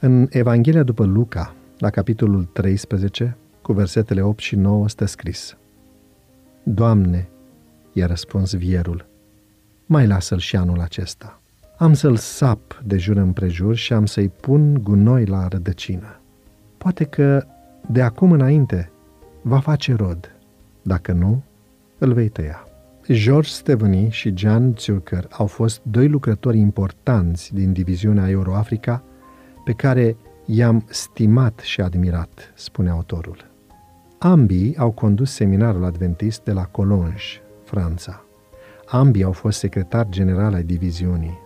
În Evanghelia după Luca, la capitolul 13, cu versetele 8 și 9, stă scris Doamne, i-a răspuns vierul, mai lasă-l și anul acesta. Am să-l sap de jur împrejur și am să-i pun gunoi la rădăcină. Poate că de acum înainte va face rod. Dacă nu, îl vei tăia. George Steveni și Jan Zürcher au fost doi lucrători importanți din diviziunea Euroafrica pe care i-am stimat și admirat, spune autorul. Ambii au condus seminarul adventist de la Collonges, Franța. Ambii au fost secretar general ai diviziunii.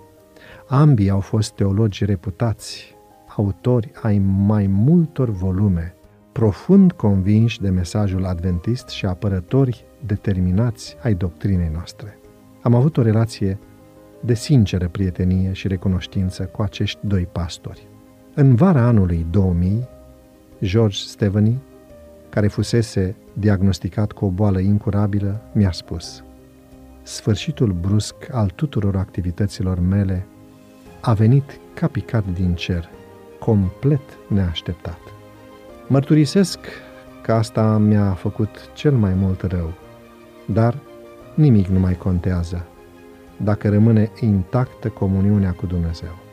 Ambii au fost teologi reputați, autori ai mai multor volume, profund convinși de mesajul adventist și apărători determinați ai doctrinei noastre. Am avut o relație de sinceră prietenie și recunoștință cu acești doi pastori. În vara anului 2000, George Steveny, care fusese diagnosticat cu o boală incurabilă, mi-a spus Sfârșitul brusc al tuturor activităților mele a venit ca picat din cer, complet neașteptat. Mărturisesc că asta mi-a făcut cel mai mult rău, dar nimic nu mai contează dacă rămâne intactă comuniunea cu Dumnezeu.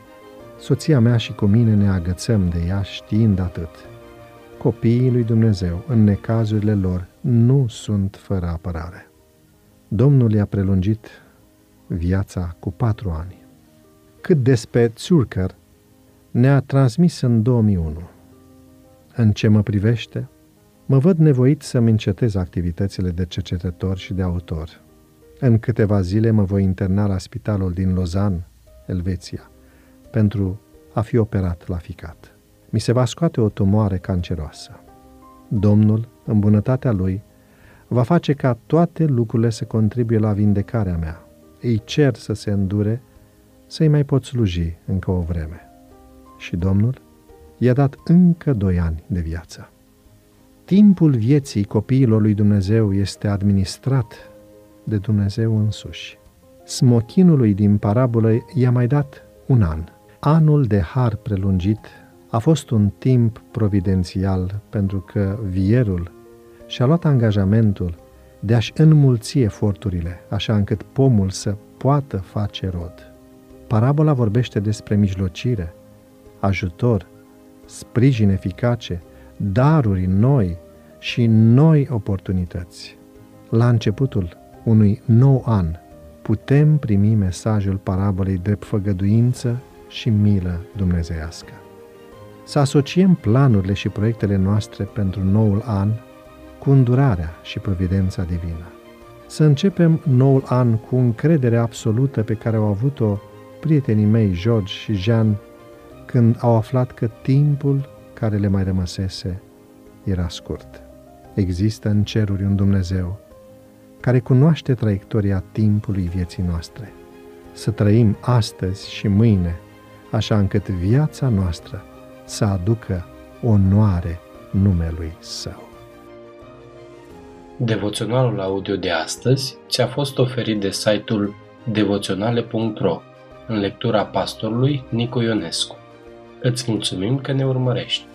Soția mea și cu mine ne agățăm de ea știind atât. Copiii lui Dumnezeu, în necazurile lor, nu sunt fără apărare. Domnul i-a prelungit viața cu patru ani. Cât despre Zurcher, ne-a transmis în 2001. În ce mă privește, mă văd nevoit să-mi încetez activitățile de cercetător și de autor. În câteva zile mă voi interna la spitalul din Lausanne, Elveția, pentru a fi operat la ficat. Mi se va scoate o tumoare canceroasă. Domnul, în bunătatea Lui, va face ca toate lucrurile să contribuie la vindecarea mea. Îi cer să se îndure, să-i mai pot sluji încă o vreme. Și Domnul i-a dat încă doi ani de viață. Timpul vieții copiilor lui Dumnezeu este administrat de Dumnezeu însuși. Smochinului din parabolă i-a mai dat un an. Anul de har prelungit a fost un timp providențial pentru că vierul și-a luat angajamentul de a-și înmulți eforturile, așa încât pomul să poată face rod. Parabola vorbește despre mijlocire, ajutor, sprijin eficace, daruri noi și noi oportunități. La începutul unui nou an putem primi mesajul parabolei drept făgăduință și milă dumnezeiască. Să asociem planurile și proiectele noastre pentru noul an cu îndurarea și providența divină. Să începem noul an cu încredere absolută pe care au avut-o prietenii mei George și Jean când au aflat că timpul care le mai rămăsese era scurt. Există în ceruri un Dumnezeu care cunoaște traiectoria timpului vieții noastre. Să trăim astăzi și mâine, așa încât viața noastră să aducă onoare numelui Său. Devoționalul audio de astăzi ți-a fost oferit de site-ul devoționale.ro în lectura pastorului Nicu Ionescu. Îți mulțumim că ne urmărești!